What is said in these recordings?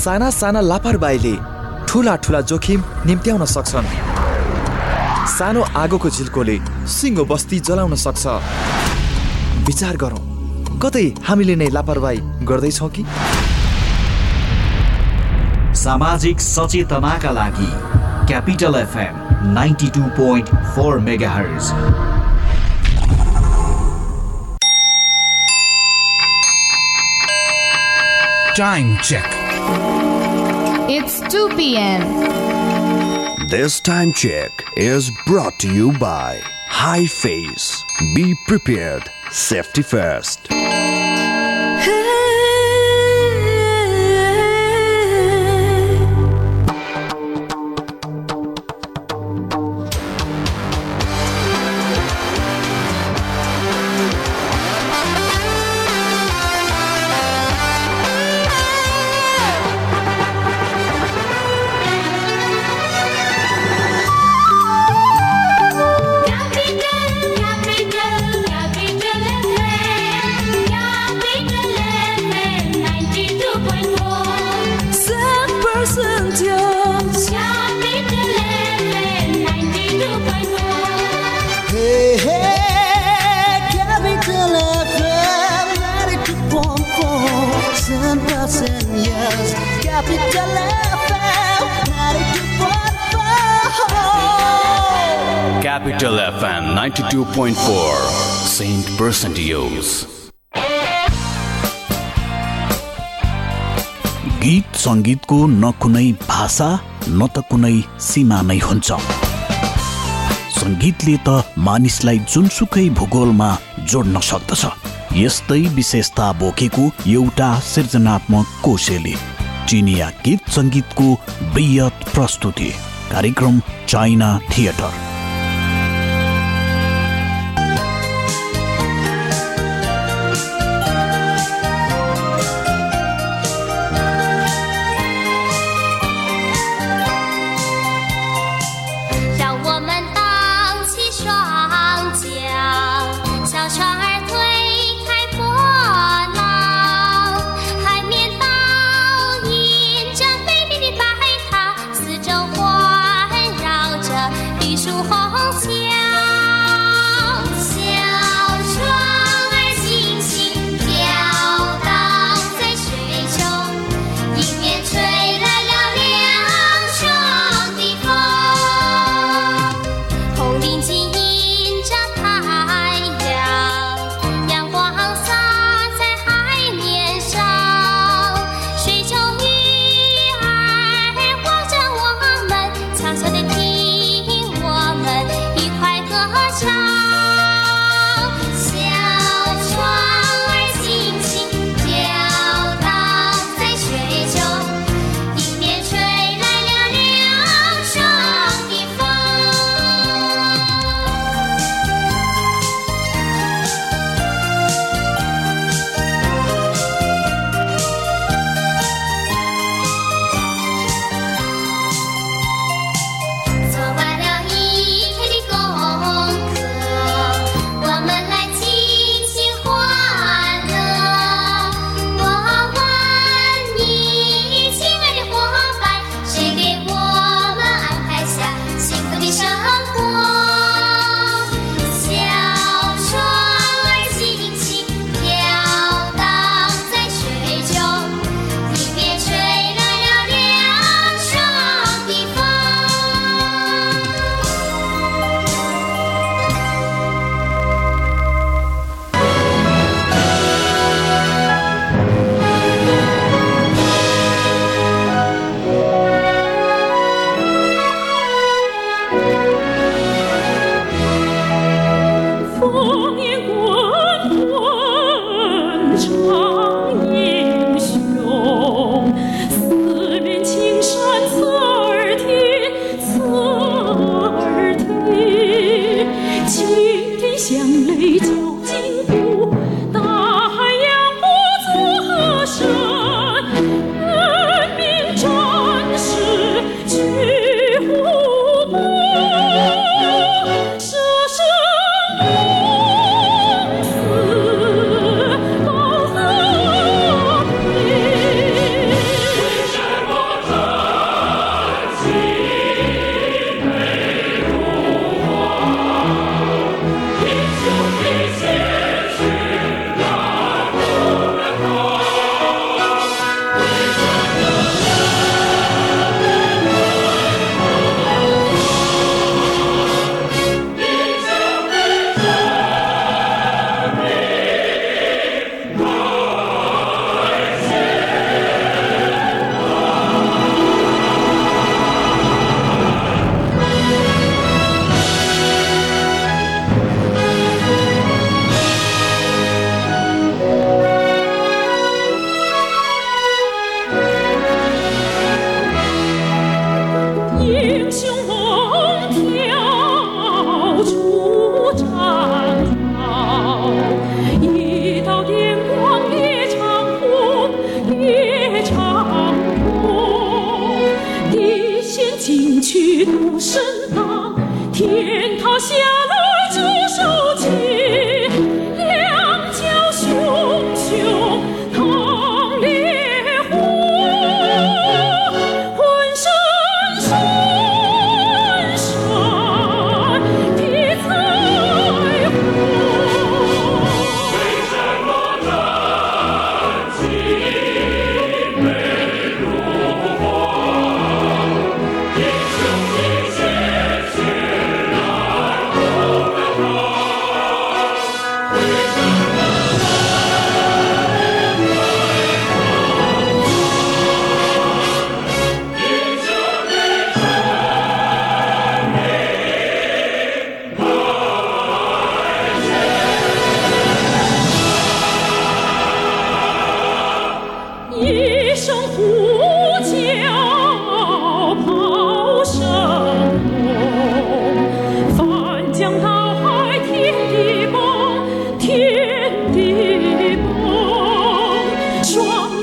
साना साना लापरवाहीले ठुला ठुला जोखिम निम्त्याउन सक्छन्। सानो आगोको झिल्कोले सिङ्गो बस्ती जलाउन सक्छ। विचार गरौँ कतै हामीले नै लापरवाही गर्दैछौँ कि? सामाजिक सचेतनाका लागि Capital FM ninety two point four mega Time check. It's 2 p.m. This time check is brought to you by High Face. Be prepared. Safety first. Capital FM, 92.4. Capital FM 92.4 Saint Percentios. गीत सङ्गीतको न कुनै भाषा न त कुनै सीमा नै हुन्छ सङ्गीतले त मानिसलाई जुनसुकै भूगोलमा जोड्न सक्दछ यस्तै विशेषता बोकेको एउटा सृजनात्मक कोशेली चिनिया गीत सङ्गीतको बृहत प्रस्तुति। कार्यक्रम चाइना थिएटर। 已经。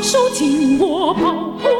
手紧握炮火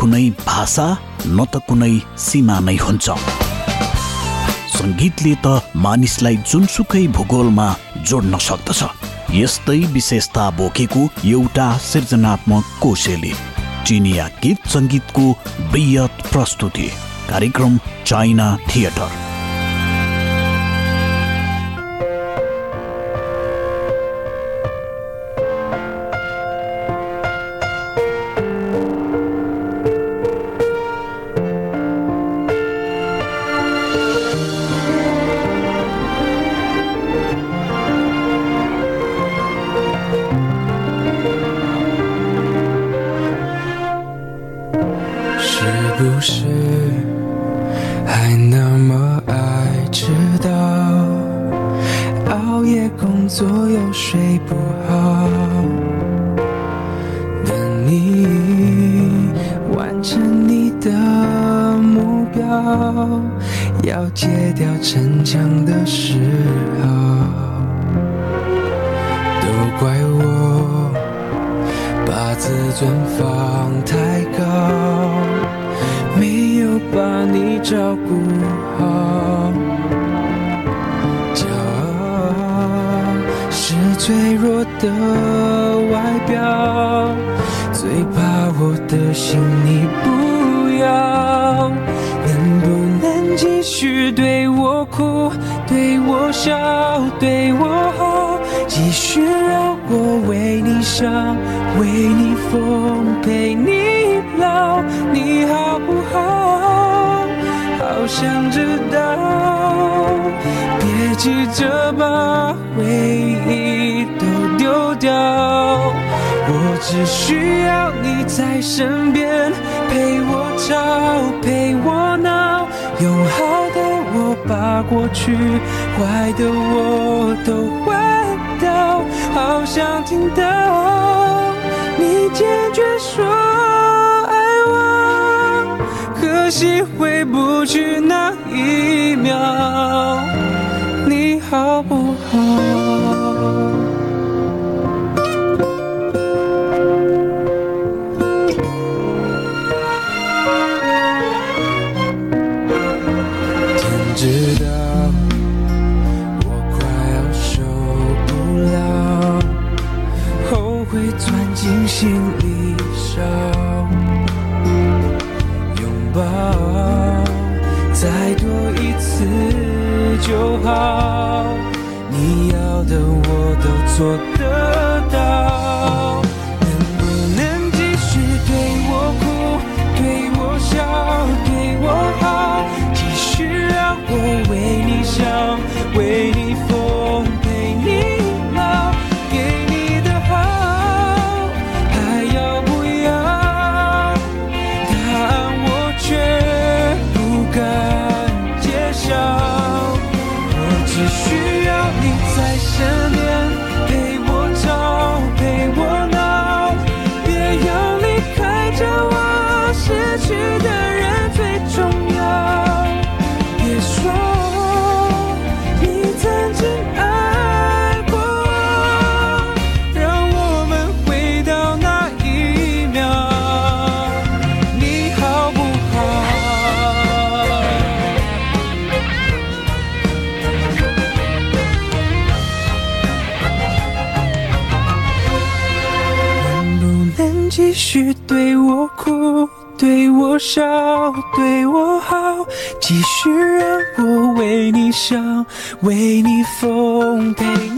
कुनै भाषा न त कुनै सीमा नै हुन्छ। सङ्गीतले त मानिसलाई जुनसुकै भूगोलमा जोड्न सक्दछ। यस्तै विशेषता बोकेको एउटा सृजनात्मक कोशेली चिनिया गीत सङ्गीतको बृहत प्रस्तुति कार्यक्रम चाइना थिएटर। 对我笑，对我好，继续让我为你伤，为你疯，陪你老，你好不好？好想知道，别急着把回忆都丢掉，我只需要你在身边，陪我吵，陪我闹，用好把过去，坏的我都换掉，好想听到你坚决说爱我，可惜回不去那一秒，你好不好，你要的我都做少，对我好，继续让我为你想，为你疯，陪你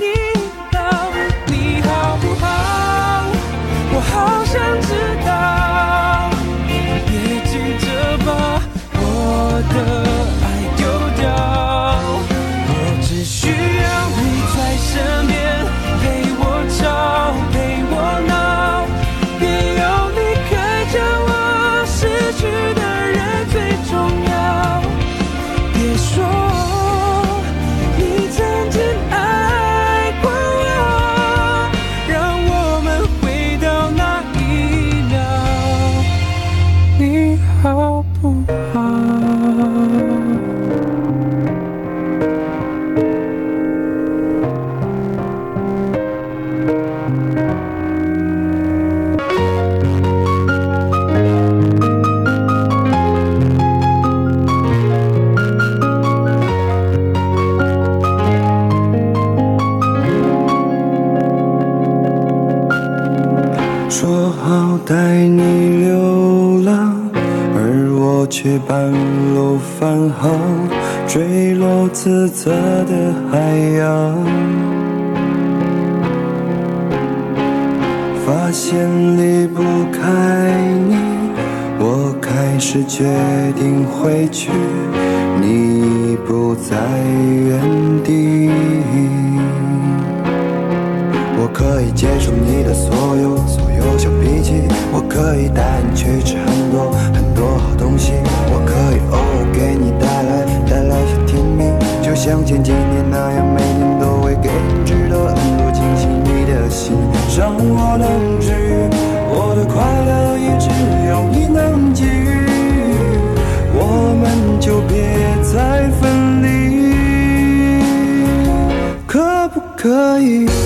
可以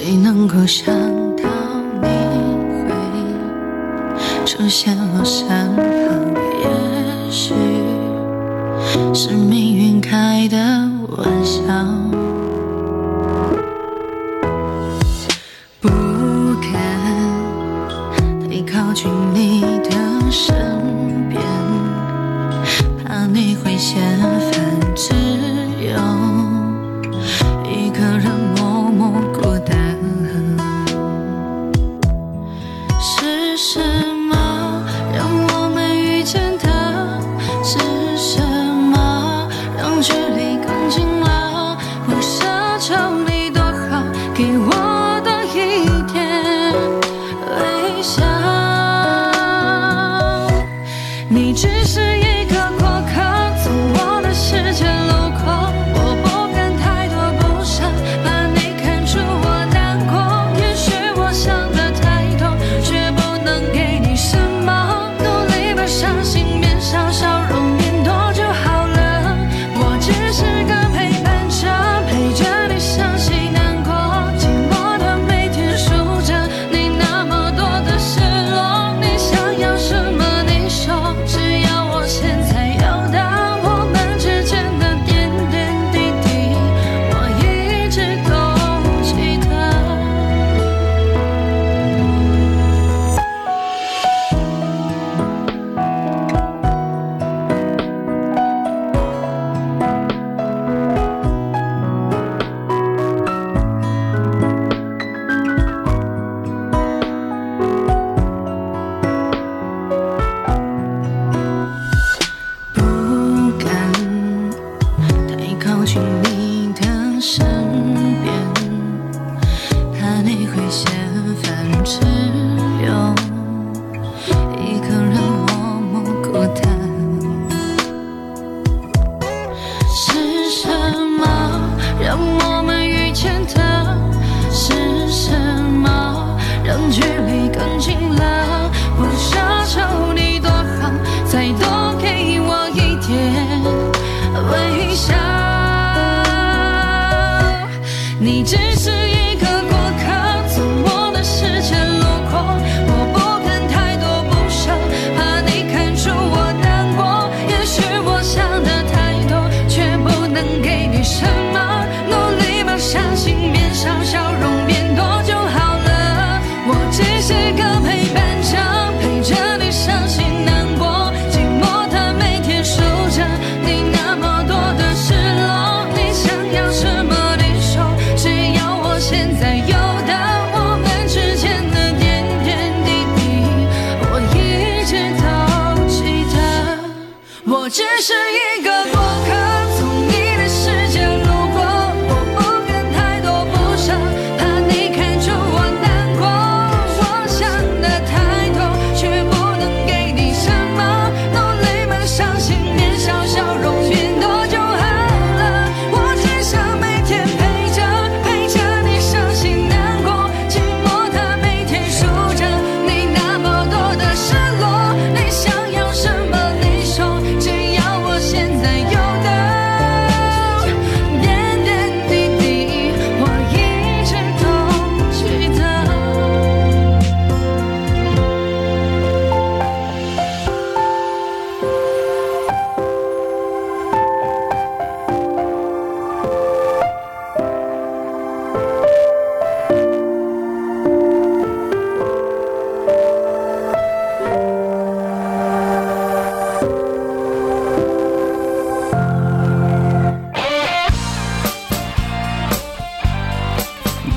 谁能够想到你会出现我身旁？也许是命运开的玩笑。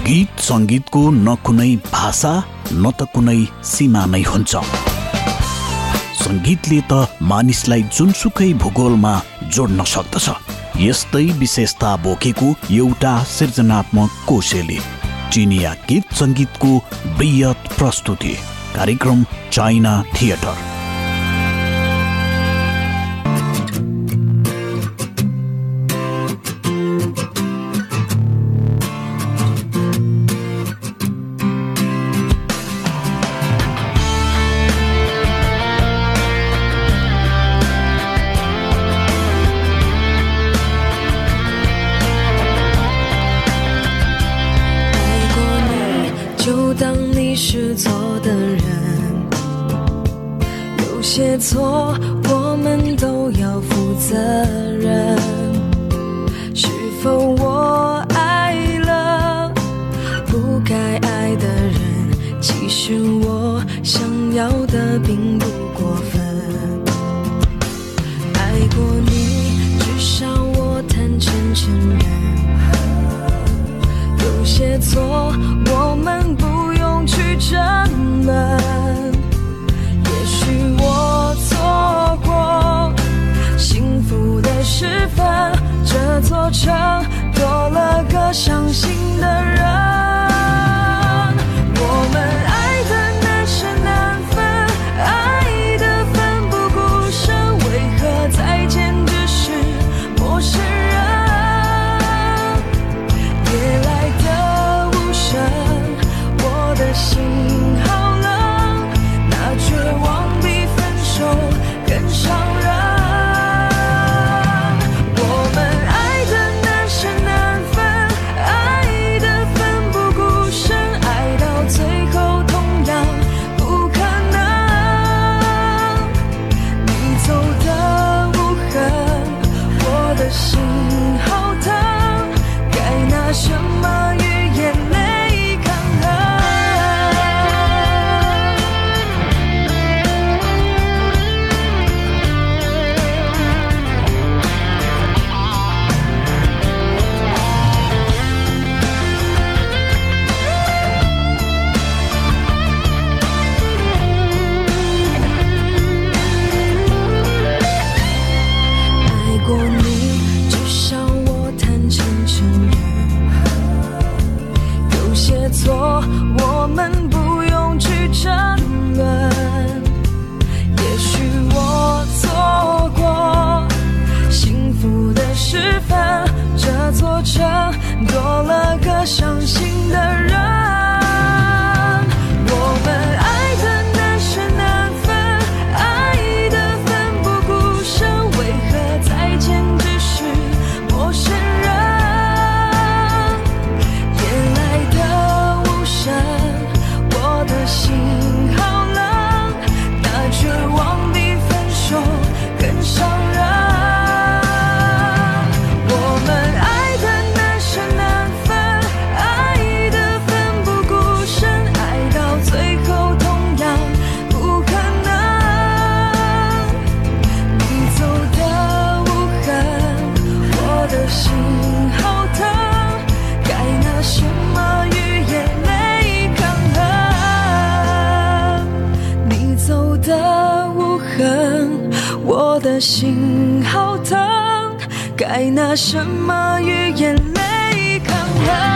गीत सङ्गीतको न कुनै भाषा न त कुनै सीमा नै हुन्छ। सङ्गीतले त मानिसलाई जुनसुकै भूगोलमा जोड्न सक्दछ। यस्तै विशेषता बोकेको एउटा सृजनात्मक कोशेले चिनिया गीत सङ्गीतको वृहत प्रस्तुति कार्यक्रम चाइना थिएटर। try 心好疼，该拿什么与眼泪抗衡？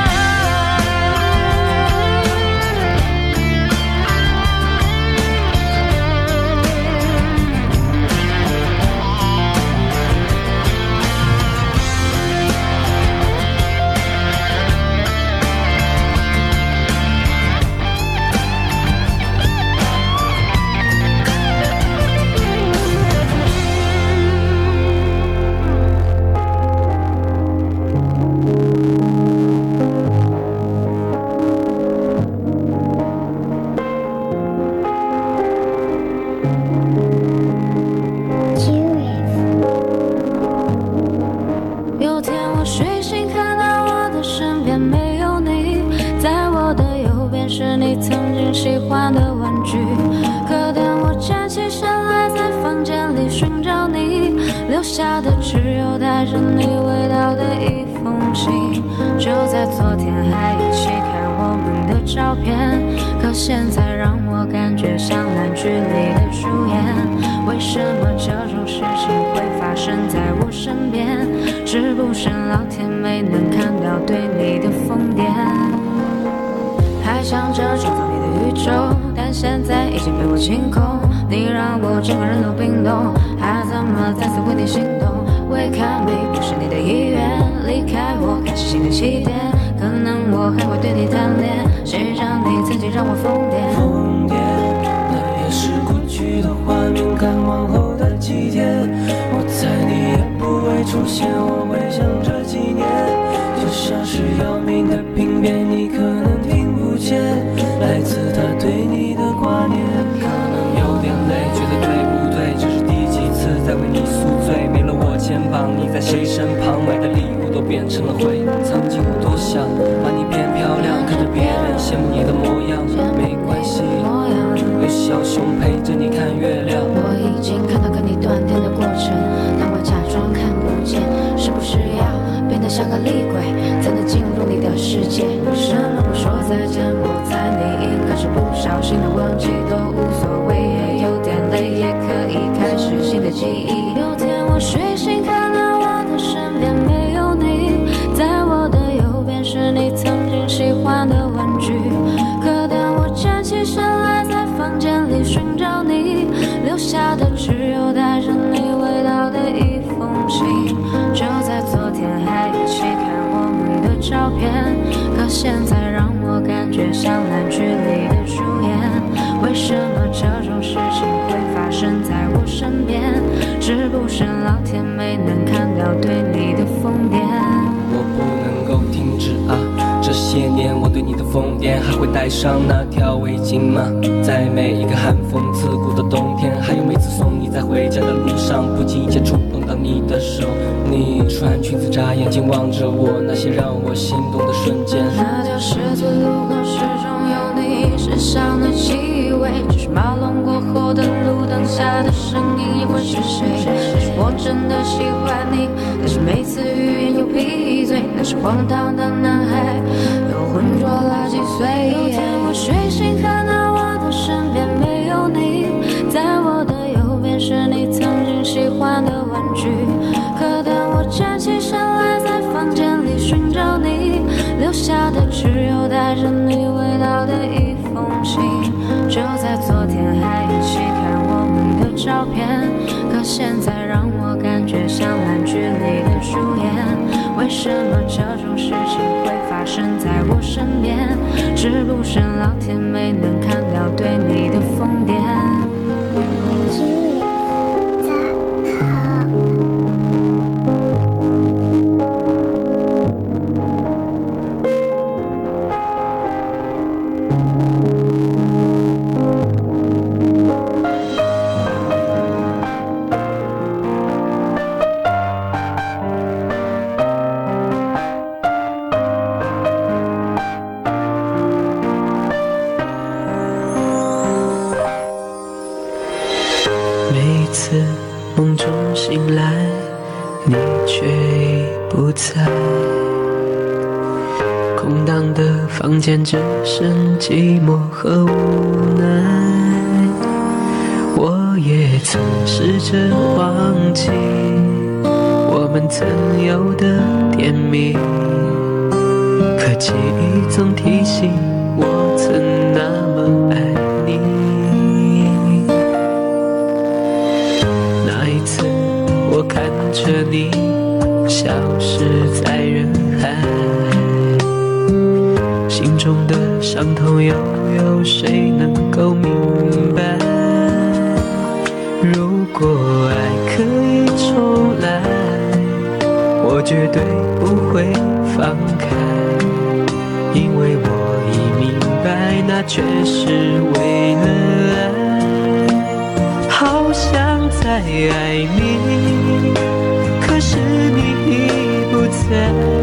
旁？买的礼物都变成了灰。曾经我多想把你变漂亮，看着别人羡慕你的模样，没关系，有小熊陪着你看月亮。我已经看到跟你断电的过程，但我假装看不见。是不是要变得像个厉鬼，才能进入你的世界？为什么不说再见？我猜你应该是不小心的忘记，都照片，可现在让我感觉像烂剧里的主演。为什么这种事情会发生在我身边？是不是老天没能看到对你的疯癫？我不能够停止啊！这些年我对你的疯癫，还会带上那条围巾吗？在每一个寒风刺骨的冬天，还有每次送你在回家的路上，不经意间触你的手。你穿裙子眨眼睛望着我，那些让我心动的瞬间。那条十字路口始终有你身上的气味，只是马龙过后的路灯下的身影又会是谁？也许我真的喜欢你，但是每次欲言又闭嘴，那是荒唐的男孩，又浑浊了几岁。有天我睡醒，看到我的身边没有你，的玩具。可当我站起身来，在房间里寻找你，留下的只有带着你味道的一封信就在昨天还一起看我们的照片，可现在让我感觉像烂剧里的主演。为什么这种事情会发生在我身边？是不是老天没能看到对你的疯癫？在。空荡的房间只剩寂寞和无奈。我也曾试着忘记我们曾有的甜蜜，可记忆总提醒我曾那么爱你。那一次，我看着你消失在人海，心中的伤痛又有谁能够明白？如果爱可以重来，我绝对不会放开，因为我已明白，那却是为了爱。好想再爱，你已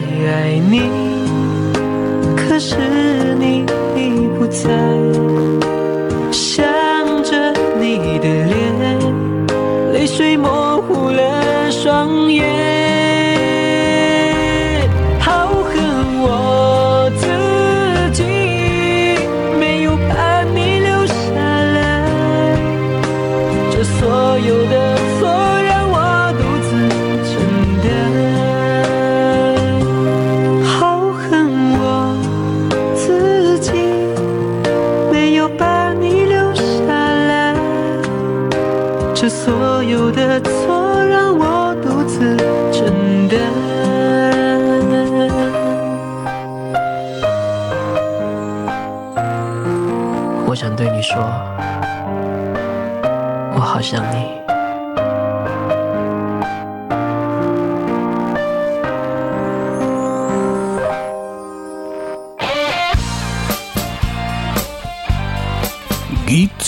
爱你，可是你已不在。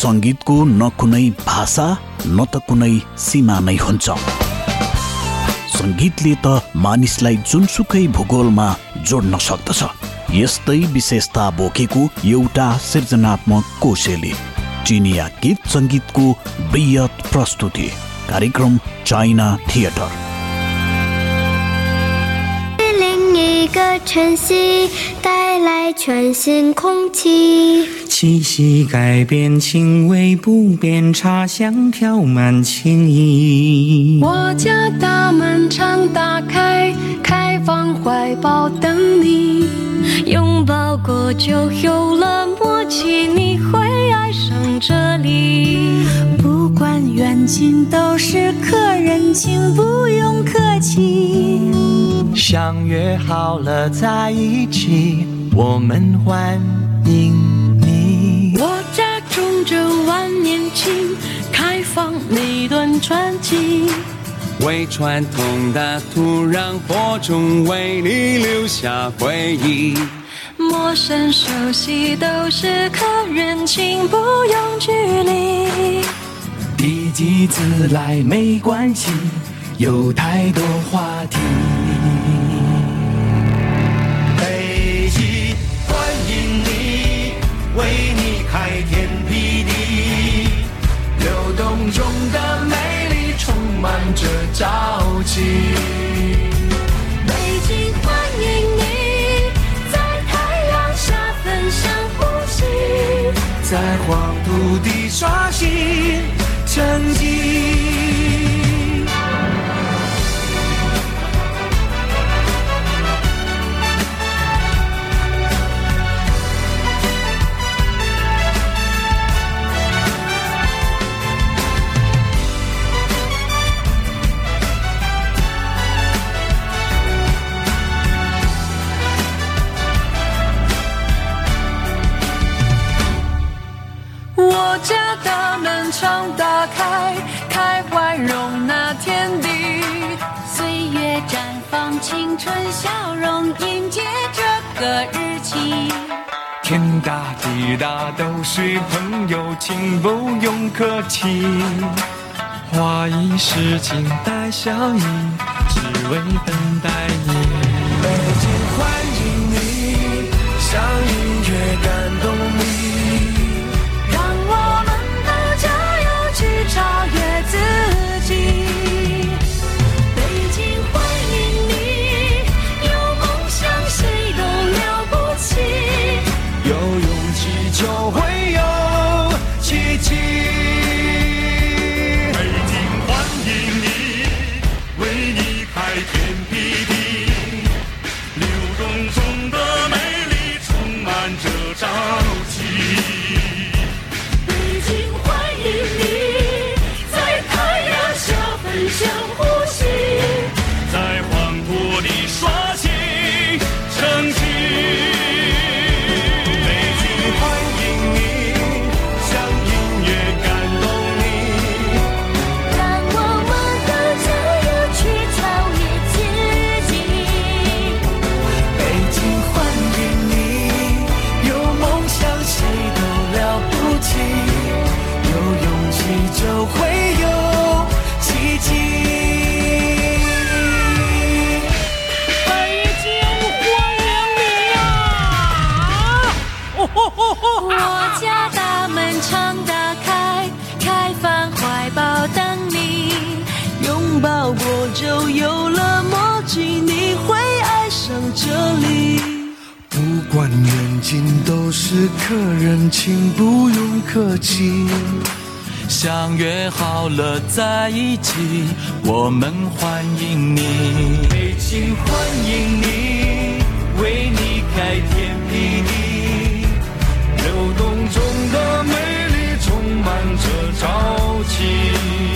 सङ्गीतको न कुनै भाषा न त कुनै सीमा नै हुन्छ। सङ्गीतले त मानिसलाई जुनसुकै भूगोलमा जोड्न सक्दछ। यस्तै विशेषता बोकेको एउटा सृजनात्मक कोशेली चिनिया गीत सङ्गीतको बृहत प्रस्तुति कार्यक्रम चाइना थिएटर। 来全新空气。气息改变，轻微不变，茶香飘满情意。我家大门常打开，开放怀抱等你。拥抱过就有了默契，你会爱上这里。不管远近，都是客人，请不用客气。相约好了在一起，我们欢迎你。我家种着万年青，开放每段传奇。为传统的土壤播种，为你留下回忆。陌生熟悉都是客人，请不用距离。第几次来没关系，有太多话题。满着朝气。北京欢迎你，在太阳下分享呼吸，在黄土地刷新大都是朋友，请不用客气。花一世情带笑意，只为等待你。匆匆的情都是客人，请不用客气。相约好了，在一起，我们欢迎你。北京欢迎你，为你开天辟地。流动中的美丽，充满着朝气。